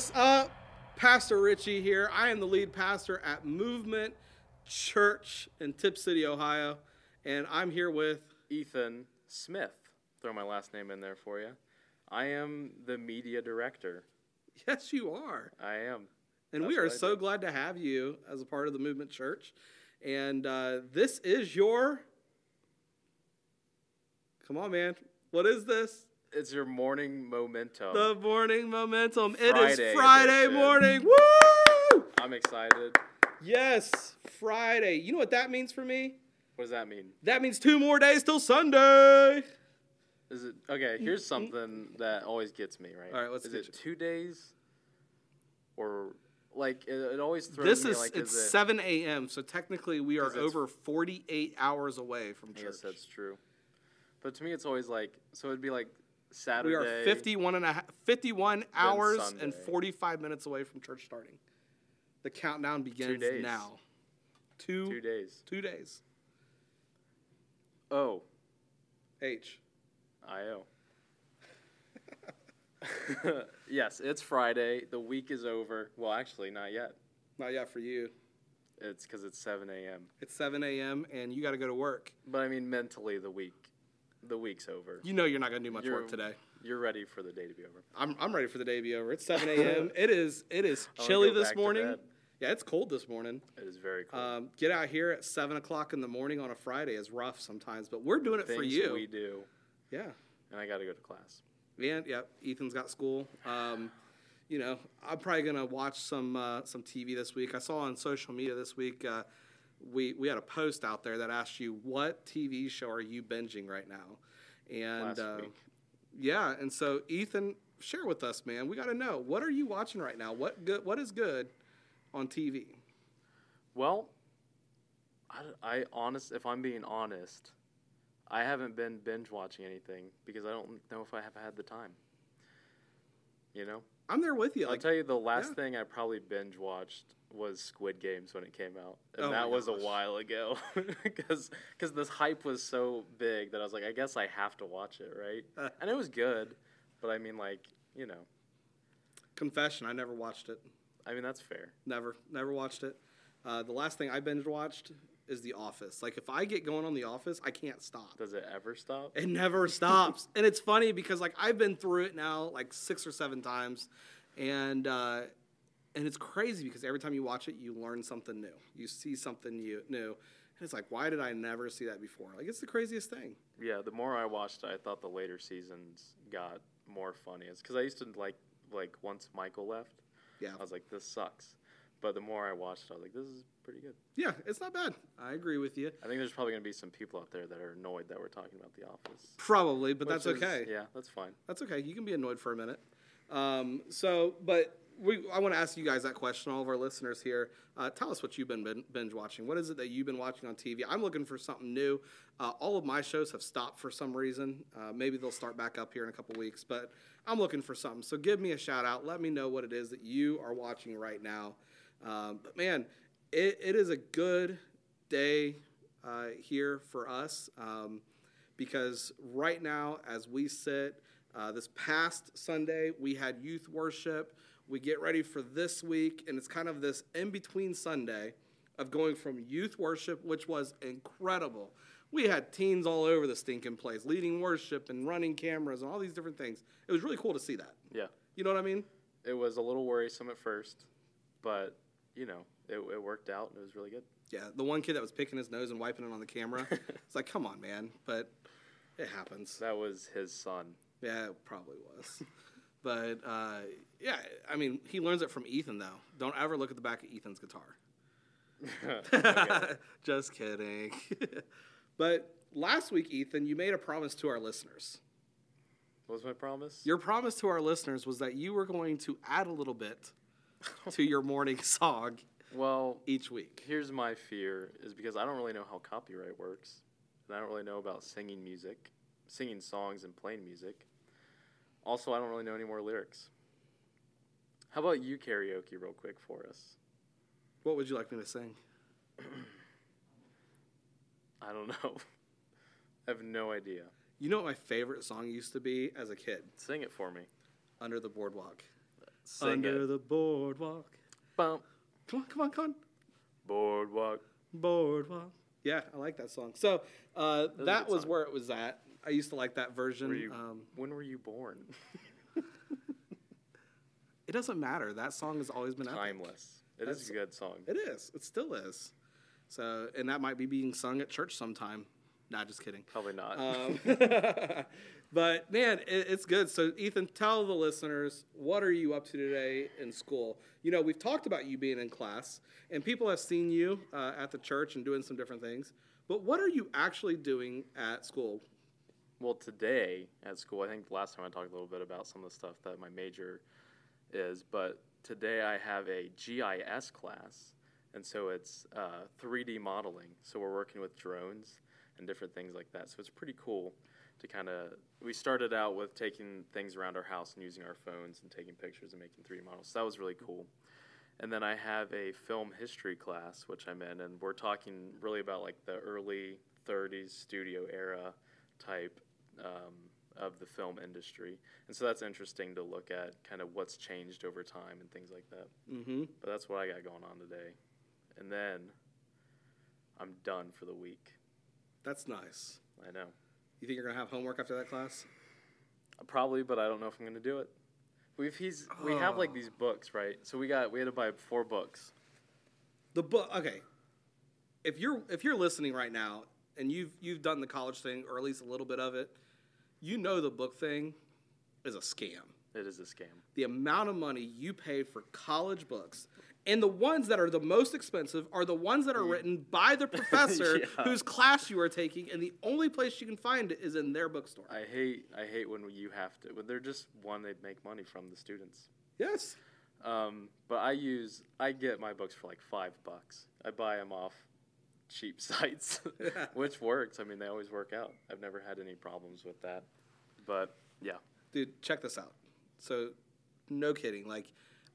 what's up? Pastor Richie here. I am the lead pastor at Movement Church in Tipp City, Ohio, and I'm here with. Ethan Smith. Throw my last name in there for you. I am the media director. Yes, you are. I am. And That's we are so glad to have you as a part of the Movement Church. And uh, this is your. Come on, man. What is this? It's your morning momentum. The morning momentum. it is Friday Friday edition. morning. Woo! I'm excited. Yes, Friday. You know what that means for me? What does that mean? That means two more days till Sunday. Is it okay? Here's something that always gets me right. All right, let's Is it you. two days, or like it, it always throws This me is like it's is it, 7 a.m. So technically we are over 48 hours away from church. guess that's true. But to me, it's always like so. It'd be like Saturday. We are 51 and a half, 51 hours and 45 minutes away from church starting. The countdown begins days. now. Two, Two days. two days. Oh, H. I O. yes, it's Friday. The week is over. Well, actually, not yet. Not yet for you. It's because it's 7 a.m. It's 7 a.m. and you got to go to work. But I mean, mentally, the week, the week's over. You know you're not going to do much You're- work today. You're ready for the day to be over. I'm, I'm ready for the day to be over. It's 7 a.m. it is it is chilly this morning. Yeah, it's cold this morning. It is very cold. Um, get out here at 7 o'clock in the morning on a Friday is rough sometimes, but we're doing it Things for you. we do, yeah. and I got to go to class. And yeah, Ethan's got school. Um, you know, I'm probably gonna watch some uh, some TV this week. I saw on social media this week uh, we we had a post out there that asked you what TV show are you binging right now, and uh, yeah, and so Ethan, share with us, man. We got to know what are you watching right now. What good? What is good on TV? Well, I, I honest, if I'm being honest, I haven't been binge watching anything because I don't know if I have had the time. You know, I'm there with you. I'll Like, tell you the last yeah. thing I probably binge watched was Squid Games when it came out, and Oh that was gosh. a while ago because because this hype was so big that I was like, I guess I have to watch it, right? Uh. and it was good, but I mean, like, you know, confession, I never watched it. I mean that's fair. Never, never watched it. Uh, the last thing I binge watched is The Office. Like if I get going on The Office, I can't stop. Does it ever stop? It never stops, and it's funny because like I've been through it now like six or seven times, and uh, and it's crazy because every time you watch it, you learn something new. You see something new, new, and it's like, why did I never see that before? Like it's the craziest thing. Yeah, the more I watched, I thought the later seasons got more funny. It's because I used to like like once Michael left, Yeah, I was like, this sucks. But the more I watched, I was like, this is pretty good. yeah, it's not bad. I agree with you. I think there's probably gonna be some people out there that are annoyed that we're talking about The Office. Probably, but that's is- okay. Yeah, that's fine. That's okay. You can be annoyed for a minute. Um, so, but we, I want to ask you guys that question, all of our listeners here. Uh, tell us what you've been binge watching. What is it that you've been watching on TV? I'm looking for something new. Uh, all of my shows have stopped for some reason. Uh, maybe they'll start back up here in a couple weeks, but I'm looking for something. So give me a shout out. Let me know what it is that you are watching right now. Um, but man, it, it is a good day uh, here for us. Um, because right now, as we sit, uh, this past Sunday, we had youth worship. We get ready for this week, and it's kind of this in between Sunday of going from youth worship, which was incredible. We had teens all over the stinking place, leading worship and running cameras and all these different things. It was really cool to see that. Yeah, You know what I mean? it was a little worrisome at first, but you know, it, it worked out and it was really good. Yeah, the one kid that was picking his nose and wiping it on the camera. it's like, come on, man. But it happens. That was his son. Yeah, it probably was. but uh, yeah, I mean, he learns it from Ethan, though. Don't ever look at the back of Ethan's guitar. Just kidding. but last week, Ethan, you made a promise to our listeners. What was my promise? Your promise to our listeners was that you were going to add a little bit to your morning song well, each week. Here's my fear is because I don't really know how copyright works. And I don't really know about singing music, singing songs and playing music. Also, I don't really know any more lyrics. How about you karaoke real quick for us? What would you like me to sing? I don't know. I have no idea. You know what my favorite song used to be as a kid? Sing it for me. Under the Boardwalk. Sing Under it. the boardwalk. Bump. Come on, come on, come on. Boardwalk. Boardwalk. Yeah, I like that song. So uh, a that good was song. where it was at. I used to like that version. Were you, um, when were you born? it doesn't matter. That song has always been out. there. Timeless. It That's- is a good song. It is. It still is. So, and that might be being sung at church sometime. Nah, just kidding. Probably not. Um, but man, it, it's good. So, Ethan, tell the listeners what are you up to today in school? You know, we've talked about you being in class, and people have seen you uh, at the church and doing some different things. But what are you actually doing at school? Well, today at school, I think last time I talked a little bit about some of the stuff that my major is, but today I have a GIS class, and so it's uh, 3D modeling. So we're working with drones and different things like that. So it's pretty cool to kind of. We started out with taking things around our house and using our phones and taking pictures and making 3D models. So that was really cool. And then I have a film history class, which I'm in, and we're talking really about like the early 30s studio era type um, of the film industry. And so that's interesting to look at kind of what's changed over time and things like that. Mm-hmm. But that's what I got going on today. And then I'm done for the week. That's nice. I know. You think you're gonna have homework after that class? Probably, but I don't know if I'm to do it. We've he's we have like Oh. these books, right? So we got we had to buy four books. The book. Okay. If you're if you're listening right now and you've you've done the college thing or at least a little bit of it, you know the book thing is a scam. It is a scam. The amount of money you pay for college books and the ones that are the most expensive are the ones that are written by the professor Yeah. whose class you are taking and the only place you can find it is in their bookstore. I hate I hate when you have to. When they're just one, they make money from the students. yes. Um, but I use I get my books for like five bucks. I buy them off cheap sites, which works. I mean, they always work out. I've never had any problems with that. But yeah, Dude, check this out. So, no kidding. Like,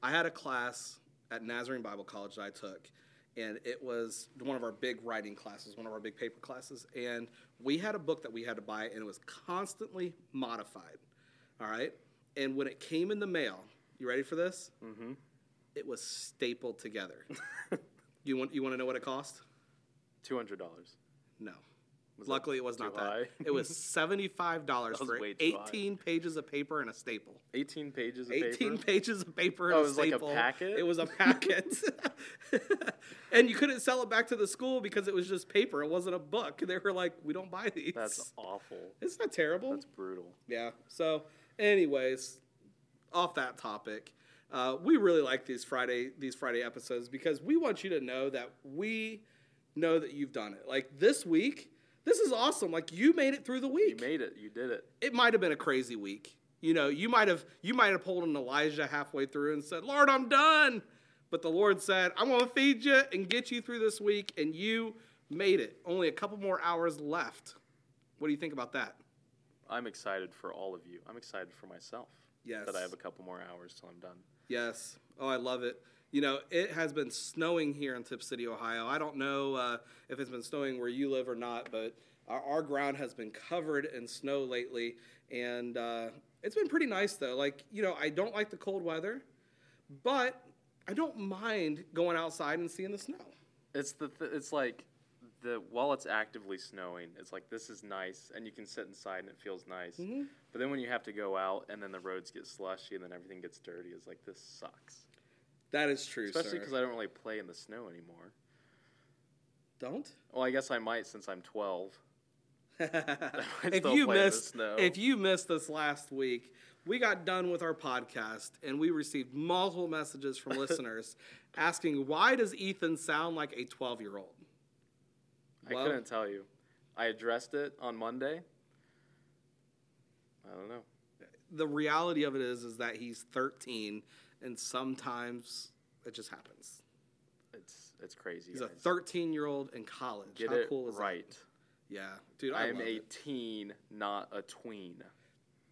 I had a class at Nazarene Bible College that I took, and it was one of our big writing classes, one of our big paper classes. And we had a book that we had to buy, and it was constantly modified. All right. And when it came in the mail, you ready for this? mm-hmm. It was stapled together. you want you want to know what it cost? two hundred dollars. No. Was Luckily, it was not that. It was seventy-five dollars for way too high. eighteen pages of paper and a staple. Eighteen pages of 18 paper. pages of paper and Oh, a it was like a staple. packet? It was a packet. and you couldn't sell it back to the school because it was just paper. It wasn't a book. They were like, we don't buy these. That's awful. Isn't that terrible? That's brutal. yeah. So, anyways, off that topic, uh, we really like these Friday these Friday episodes because we want you to know that we know that you've done it. Like this week, this is awesome. Like you made it through the week. You made it. You did it. it might have been a crazy week. You know, you might have you might have pulled an Elijah halfway through and said, "Lord, I'm done." But the Lord said, "I'm going to feed you and get you through this week," and you made it. Only a couple more hours left. What do you think about that? I'm excited for all of you. I'm excited for myself. Yes. That I have a couple more hours till I'm done. Yes. Oh, I love it. You know, it has been snowing here in Tipp City, Ohio. I don't know uh, if it's been snowing where you live or not, but our, our ground has been covered in snow lately, and uh, it's been pretty nice though. Like, you know, I don't like the cold weather, but I don't mind going outside and seeing the snow. It's the th- it's like the while it's actively snowing, it's like this is nice, and you can sit inside and it feels nice. Mhm. But then when you have to go out and then the roads get slushy and then everything gets dirty, it's like this sucks. That is true, Especially because I don't really play in the snow anymore. don't. Well, I guess I might since I'm 12. if you play in the missed snow. if you missed this last week, we got done with our podcast and we received multiple messages from listeners asking why does Ethan sound like a 12-year-old? I Well- couldn't tell you. I addressed it on Monday. I don't know. The reality of it is is that he's 13 and sometimes it just happens. It's it's crazy. He's a 13-year-old in college. Get How it cool is that? right. that? Yeah. Dude, I, I am love a it. teen, not a tween.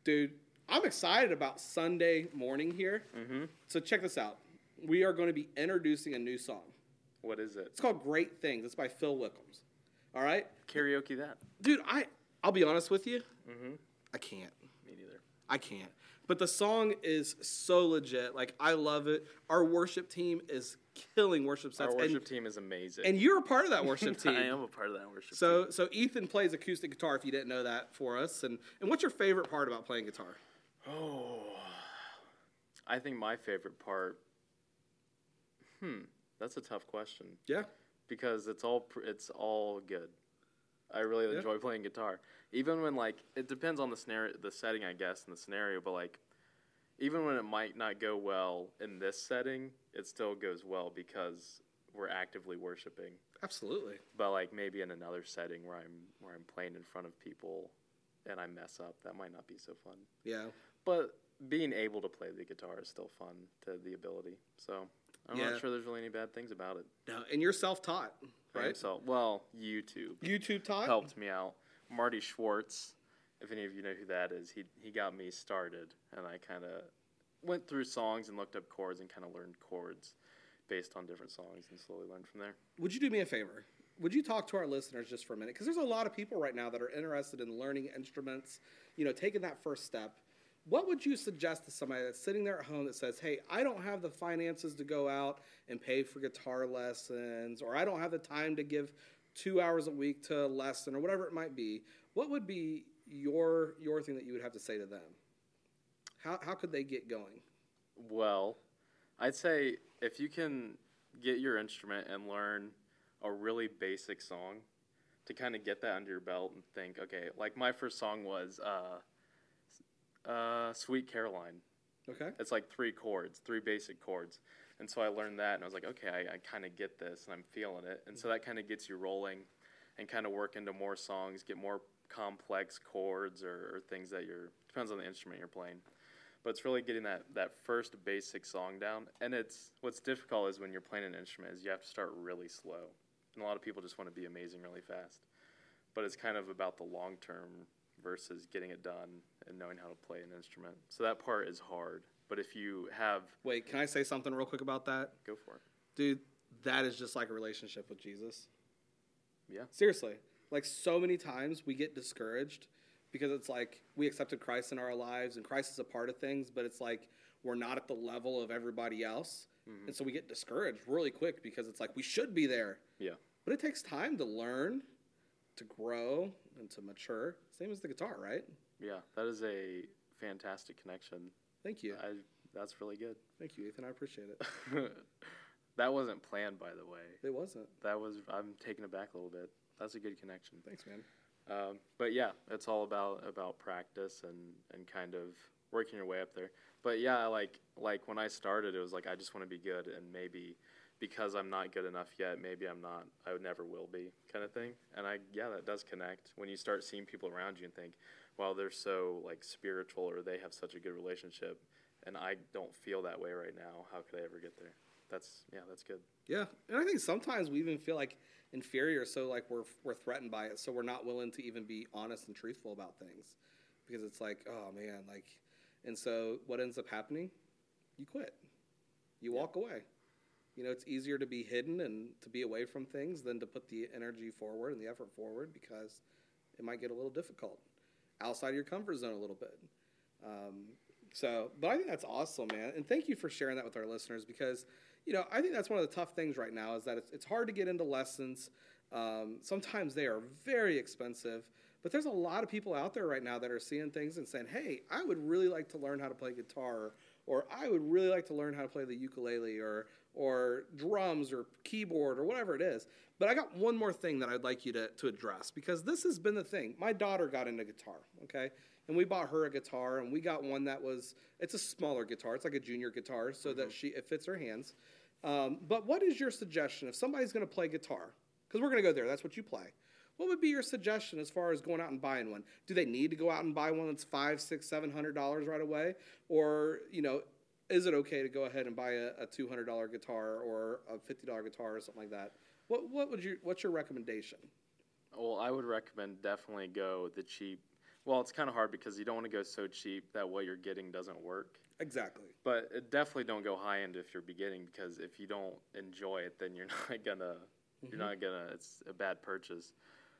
Dude, I'm excited about Sunday morning here. Mm-hmm. So check this out. We are going to be introducing a new song. What is it? It's called Great Things. It's by Phil Wickhams. All right? Karaoke that. Dude, I I'll be honest with you. Mm-hmm. I can't. Me neither. I can't. But But the song is so legit. Like I love it. Our worship team is killing worship sets. Our worship and, team is amazing. and you're a part of that worship team. I am a part of that worship team. So so Ethan plays acoustic guitar if you didn't know that for us. And and what's your favorite part about playing guitar? Oh, I think my favorite part. Hmm, that's a tough question Yeah. because it's all it's all good. I really Yeah. enjoy playing guitar, even when like it depends on the scenario, the setting, I guess, and the scenario. But like, even when it might not go well in this setting, it still goes well because we're actively worshiping. Absolutely. But like maybe in another setting where I'm where I'm playing in front of people, and I mess up, that might not be so fun. Yeah. But being able to play the guitar is still fun to the ability. So I'm Yeah. not sure there's really any bad things about it. No, and you're right? So well, YouTube YouTube taught. helped me out. Marty Schwartz, if any of you know who that is, he he got me started, and I kind of went through songs and looked up chords and kind of learned chords based on different songs and slowly learned from there. Would you do me a favor? Would you talk to our listeners just for a minute? Because there's a lot of people right now that are interested in learning instruments, you know, taking that first step. What would you suggest to somebody that's sitting there at home that says, hey, I don't have the finances to go out and pay for guitar lessons, or I don't have the time to give two hours a week to a lesson, or whatever it might be? What would be your, your thing that you would have to say to them? How, how could they get going? Well, I'd say if you can get your instrument and learn a really basic song to kind of get that under your belt and think, okay, like my first song was uh, uh, Sweet Caroline. Okay? It's like three chords, three basic chords. And so I learned that and I was like, okay, I, I kind of get this and I'm feeling it. And so that kind of gets you rolling and kind of work into more songs, get more complex chords or, or things that you're, depends on the instrument you're playing but it's really getting that, that first basic song down. And it's what's difficult is when you're playing an instrument is you have to start really slow. And a lot of people just want to be amazing really fast. But it's kind of about the long term versus getting it done and knowing how to play an instrument. So that part is hard. But if you have Wait, can I say something real quick about that? go for it. Dude, that is just like a relationship with Jesus. Yeah. Seriously. Like so many times we get discouraged because it's like we accepted Christ in our lives and Christ is a part of things, but it's like we're not at the level of everybody else. Mm-hmm. And so we get discouraged really quick because it's like we should be there. Yeah. But it takes time to learn, to grow, and to mature. Same as the guitar, right? Yeah. That is a fantastic connection. Thank you. I, that's really good. Thank you, Ethan. I appreciate it. that wasn't planned by the way. It wasn't. That was I'm taken aback a little bit. That's a good connection. Thanks, man. Um, but yeah, it's all about about practice and and kind of working your way up there. But yeah, like like when I started, it was like I just want to be good, and maybe because I'm not good enough yet, maybe I'm not. I would never will be, kind of thing. And I yeah, that does connect when you start seeing people around you and think, well, they're so like spiritual or they have such a good relationship, and I don't feel that way right now. How could I ever get there? That's yeah, that's good. Yeah, and I think sometimes we even feel like inferior, so like we're we're threatened by it, so we're not willing to even be honest and truthful about things, because it's like, oh man, like, and so what ends up happening? You quit, you walk away. You know, it's easier to be hidden and to be away from things than to put the energy forward and the effort forward because it might get a little difficult, outside your comfort zone a little bit. Um, so, but I think that's awesome, man, and thank you for sharing that with our listeners because you know, I think that's one of the tough things right now is that it's, it's hard to get into lessons. Um, sometimes they are very expensive, but there's a lot of people out there right now that are seeing things and saying, "Hey, I would really like to learn how to play guitar, or I would really like to learn how to play the ukulele, or or drums, or keyboard, or whatever it is." But I got one more thing that I'd like you to to address because this has been the thing. My daughter got into guitar, okay, and we bought her a guitar, and we got one that was it's a smaller guitar, it's like a junior guitar, so that she it fits her hands. Um, but what is your suggestion if somebody's going to play guitar? Because we're going to go there. That's what you play. What would be your suggestion as far as going out and buying one? Do they need to go out and buy one that's five, six, seven hundred dollars right away, or you know, is it okay to go ahead and buy a, a two hundred dollar guitar or a fifty dollar guitar or something like that? What what would you what's your recommendation? Well, I would recommend definitely go the cheap. Well, it's kind of hard because you don't want to go so cheap that what you're getting doesn't work. Exactly. But it definitely don't go high end if you're beginning because if you don't enjoy it, then you're not gonna you're mm-hmm. not gonna. It's a bad purchase.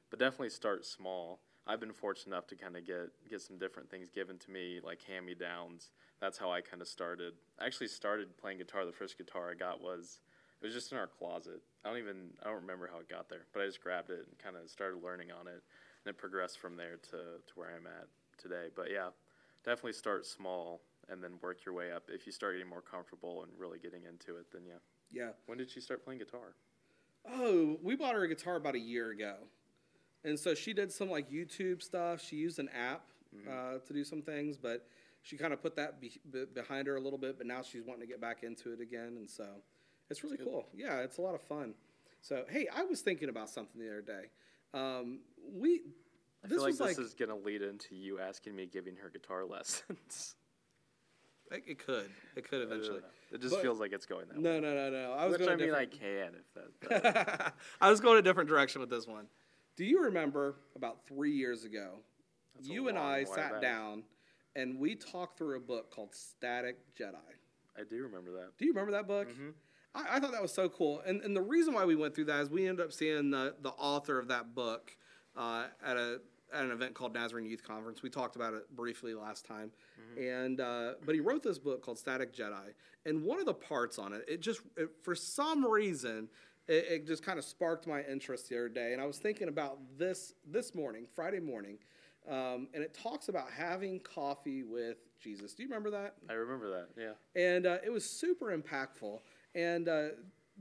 But definitely start small. I've been fortunate enough to kind of get get some different things given to me, like hand me downs. That's how I kind of started. I actually started playing guitar. The first guitar I got was it was just in our closet. I don't even I don't remember how it got there, but I just grabbed it and kind of started learning on it, and it progressed from there to to where I'm at today. But yeah, definitely start small and then work your way up. If you start getting more comfortable and really getting into it, then yeah. Yeah. When did you start playing guitar? Oh, we bought her a guitar about a year ago, and so she did some like YouTube stuff. She used an app uh, to do some things, but she kind of put that be- be- behind her a little bit. But now she's wanting to get back into it again, and so it's really cool. Yeah, it's a lot of fun. So hey, I was thinking about something the other day. Um, we I this feel like was this like is gonna lead into you asking me giving her guitar lessons. it, it could it could eventually. It just But- feels like it's going that way. No, no, no, no. I was Which going I a mean, I can if that. I was going a different direction with this one. Do you remember about three years ago? That's you and I sat back. down and we talked through a book called Static Jedi. I do remember that. Do you remember that book? Mhm. I, I thought that was so cool. And, and the reason why we went through that is we ended up seeing the, the author of that book uh, at, a, at an event called Nazarene Youth Conference. We talked about it briefly last time. And uh, but he wrote this book called Static Jedi, and one of the parts on it, it just it, for some reason, it, it just kind of sparked my interest the other day. And I was thinking about this this morning, Friday morning, um, and it talks about having coffee with Jesus. Do you remember that? I remember that. Yeah. and uh, it was super impactful. And uh,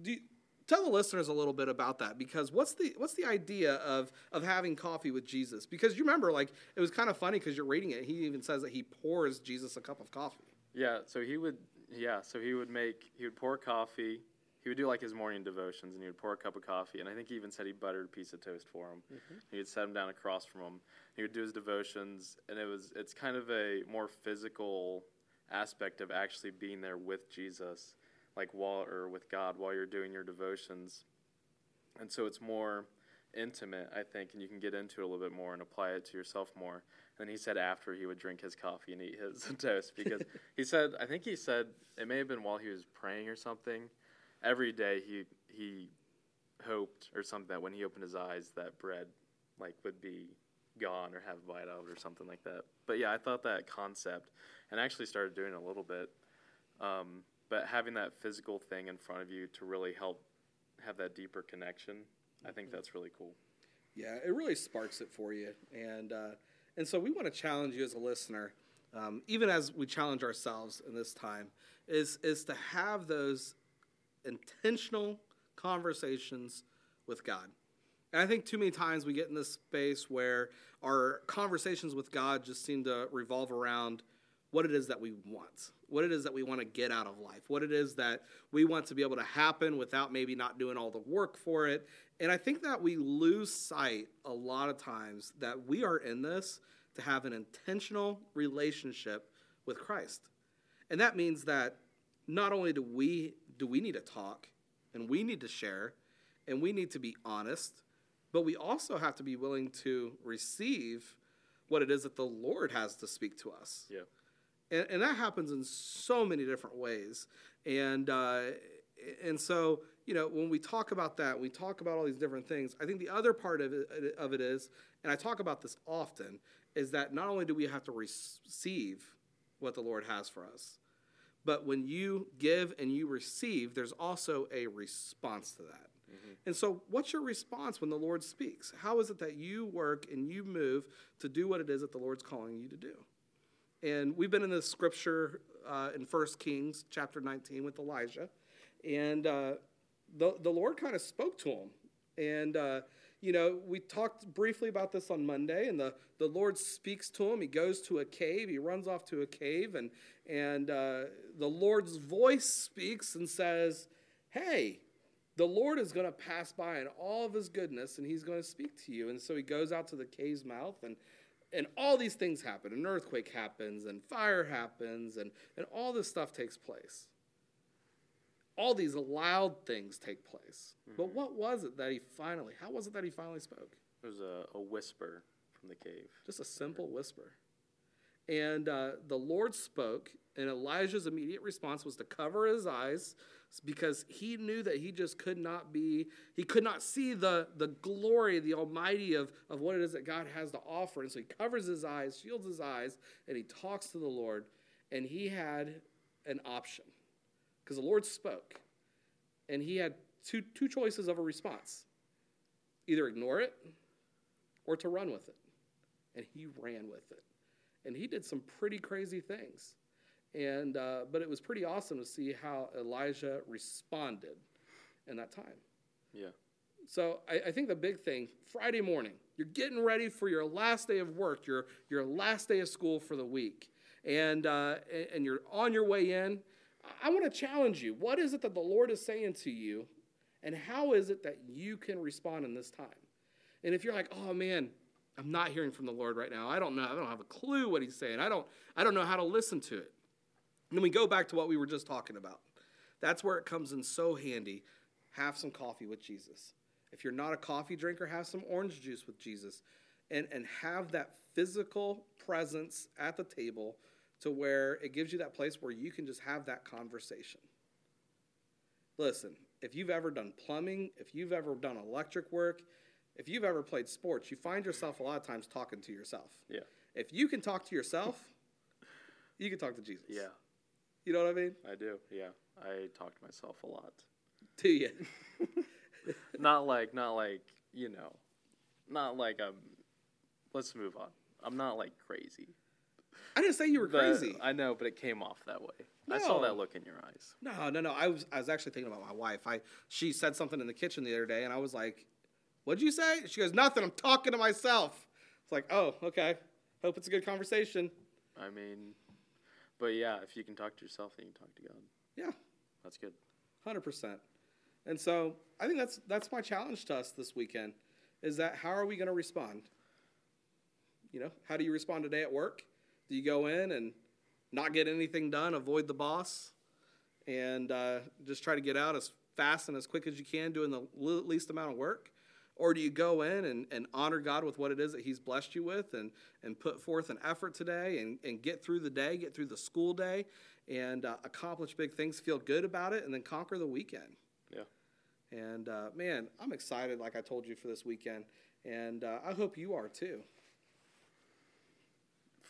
do you, tell the listeners a little bit about that because what's the what's the idea of of having coffee with Jesus? Because you remember, like it was kind of funny because you're reading it. He even says that he pours Jesus a cup of coffee. Yeah. So he would. Yeah. So he would make. He would pour coffee. He would do like his morning devotions, and he would pour a cup of coffee. And I think he even said he buttered a piece of toast for him. Mm-hmm. He would set him down across from him. He would do his devotions, and it was. It's kind of a more physical aspect of actually being there with Jesus, like while or with God while you're doing your devotions. And so it's more intimate, I think, and you can get into it a little bit more and apply it to yourself more. And he said after he would drink his coffee and eat his toast because he said, I think he said it may have been while he was praying or something. Every day he he hoped or something that when he opened his eyes that bread like would be gone or have a bite of it or something like that. But yeah, I thought that concept and I actually started doing it a little bit. Um, but having that physical thing in front of you to really help have that deeper connection, I think that's really cool. Yeah, it really sparks it for you, and uh, and so we want to challenge you as a listener, um, even as we challenge ourselves in this time, is is to have those intentional conversations with God. And I think too many times we get in this space where our conversations with God just seem to revolve around what it is that we want, what it is that we want to get out of life, what it is that we want to be able to happen without maybe not doing all the work for it. And I think that we lose sight a lot of times that we are in this to have an intentional relationship with Christ. And that means that not only do we do we need to talk and we need to share and we need to be honest, but we also have to be willing to receive what it is that the Lord has to speak to us Yeah. and, and that happens in so many different ways and uh, and so you know when we talk about that we talk about all these different things i think the other part of it, of it is and i talk about this often is that not only do we have to receive what the lord has for us but when you give and you receive there's also a response to that and so, what's your response when the Lord speaks? How is it that you work and you move to do what it is that the Lord's calling you to do? And we've been in this scripture uh, in 1 Kings chapter 19 with Elijah. And uh, the, the Lord kind of spoke to him. And, uh, you know, we talked briefly about this on Monday, and the, the Lord speaks to him. He goes to a cave, he runs off to a cave, and, and uh, the Lord's voice speaks and says, Hey, the Lord is going to pass by in all of his goodness and he's going to speak to you. And so he goes out to the cave's mouth and and all these things happen. An earthquake happens and fire happens and, and all this stuff takes place. All these loud things take place. But what was it that he finally, how was it that he finally spoke? It was a, a whisper from the cave. Just a simple whisper. And uh, the Lord spoke, And Elijah's immediate response was to cover his eyes because he knew that he just could not be, he could not see the, the glory, the almighty of, of what it is that God has to offer. And so he covers his eyes, shields his eyes, and he talks to the Lord. And he had an option because the Lord spoke. And he had two, two choices of a response either ignore it or to run with it. And he ran with it. And he did some pretty crazy things. And, uh, but it was pretty awesome to see how Elijah responded in that time. Yeah. So I, I think the big thing, Friday morning, you're getting ready for your last day of work, your, your last day of school for the week, and, uh, and, and you're on your way in. I want to challenge you. What is it that the Lord is saying to you, and how is it that you can respond in this time? And if you're like, oh man, I'm not hearing from the Lord right now. I don't know. I don't have a clue what he's saying. I don't, I don't know how to listen to it. And then we go back to what we were just talking about. That's where it comes in so handy. Have some coffee with Jesus. If you're not a coffee drinker, have some orange juice with Jesus. And, and have that physical presence at the table to where it gives you that place where you can just have that conversation. Listen, if you've ever done plumbing, if you've ever done electric work, if you've ever played sports, you find yourself a lot of times talking to yourself. Yeah. If you can talk to yourself, you can talk to Jesus. Yeah. You know what I mean? I do. Yeah. I talk to myself a lot. Do you? not like, not like, you know, not like I'm. Let's move on. I'm not like crazy. I didn't say you were crazy. I know, but it came off that way. I saw that look in your eyes. No, no, no. I was I was actually thinking about my wife. I she said something in the kitchen the other day, and I was like, "What'd you say?" She goes, "Nothing. I'm talking to myself." It's like, oh, okay. Hope it's a good conversation. I mean, but yeah, if you can talk to yourself, then you can talk to God. Yeah, That's good. hundred percent. And so I think that's that's my challenge to us this weekend. Is that how are we going to respond? You know, how do you respond today at work? Do you go in and not get anything done, avoid the boss, and uh, just try to get out as fast and as quick as you can, doing the least amount of work? Or do you go in and, and honor God with what it is that He's blessed you with and, and put forth an effort today and, and get through the day, get through the school day, and uh, accomplish big things, feel good about it, and then conquer the weekend? Yeah. And uh, man, I'm excited, like I told you, for this weekend. And uh, I hope you are too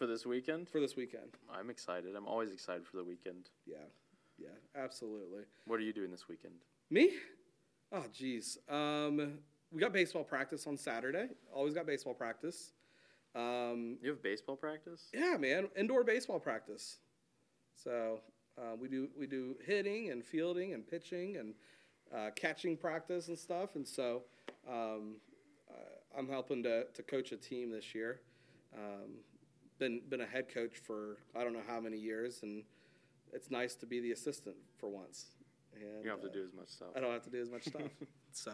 For this weekend, for this weekend. I'm excited. I'm always excited for the weekend. Yeah, yeah, absolutely. What are you doing this weekend? Me? Oh, geez. Um, we got baseball practice on Saturday. Always got baseball practice. Um, You have baseball practice? yeah, man, indoor baseball practice. So uh, we do we do hitting and fielding and pitching and uh, catching practice and stuff. And so um, uh, I'm helping to, to coach a team this year. Um, been been a head coach for I don't know how many years, and it's nice to be the assistant for once. And You don't have uh, to do as much stuff. I don't have to do as much stuff. so,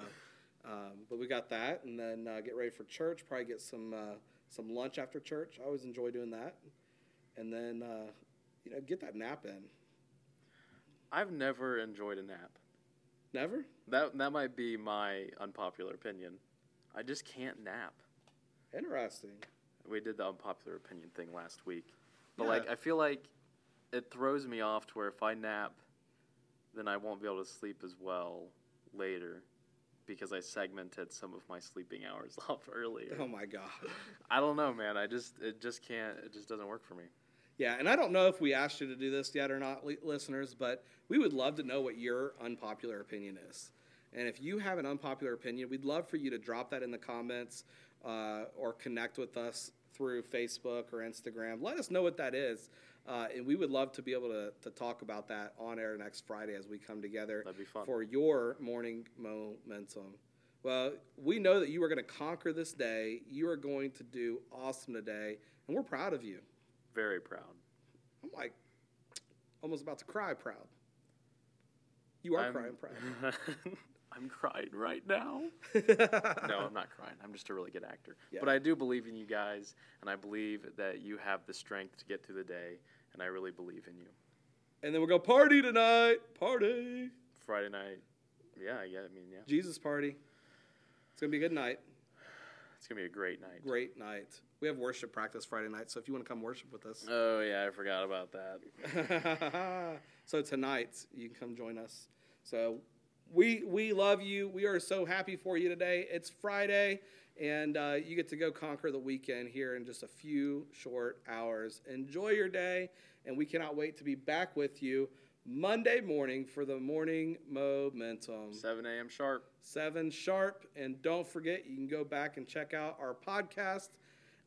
um, but we got that, and then uh, get ready for church. Probably get some uh, some lunch after church. I always enjoy doing that, and then uh, you know get that nap in. I've never enjoyed a nap. Never. That that might be my unpopular opinion. I just can't nap. Interesting. We did the unpopular opinion thing last week. But Yeah. like I feel like it throws me off to where if I nap then I won't be able to sleep as well later because I segmented some of my sleeping hours off earlier. Oh my god. I don't know, man. I just it just can't it just doesn't work for me. Yeah, and I don't know if we asked you to do this yet or not, li- listeners, but we would love to know what your unpopular opinion is. And if you have an unpopular opinion, we'd love for you to drop that in the comments uh, or connect with us through Facebook or Instagram. Let us know what that is. Uh, and we would love to be able to, to talk about that on air next Friday as we come together That'd be fun. for your morning momentum. Well, we know that you are going to conquer this day. You are going to do awesome today, and we're proud of you. Very proud. I'm like almost about to cry proud. You are I'm- crying proud. I'm crying right now. no, I'm not crying. I'm just a really good actor. Yeah. But I do believe in you guys, and I believe that you have the strength to get through the day, and I really believe in you. and then going to party tonight. Party. Friday night, yeah, yeah. I mean, yeah. Jesus party. It's going to be a good night. It's gonna be a great night. Great night. We have worship practice Friday night, so if you want to come worship with us. Oh yeah, I forgot about that. so tonight you can come join us. So we we love you. We are so happy for you today. It's Friday, and uh, you get to go conquer the weekend here in just a few short hours. Enjoy your day, and we cannot wait to be back with you Monday morning for the morning momentum. 7 a.m. sharp. 7 sharp. And don't forget, you can go back and check out our podcast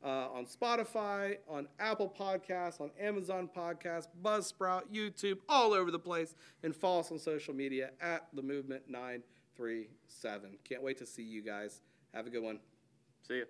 uh, on Spotify, on Apple Podcasts, on Amazon Podcasts, Buzzsprout, YouTube, all over the place. And follow us on social media at The Movement 937. Can't wait to see you guys. Have a good one. See ya.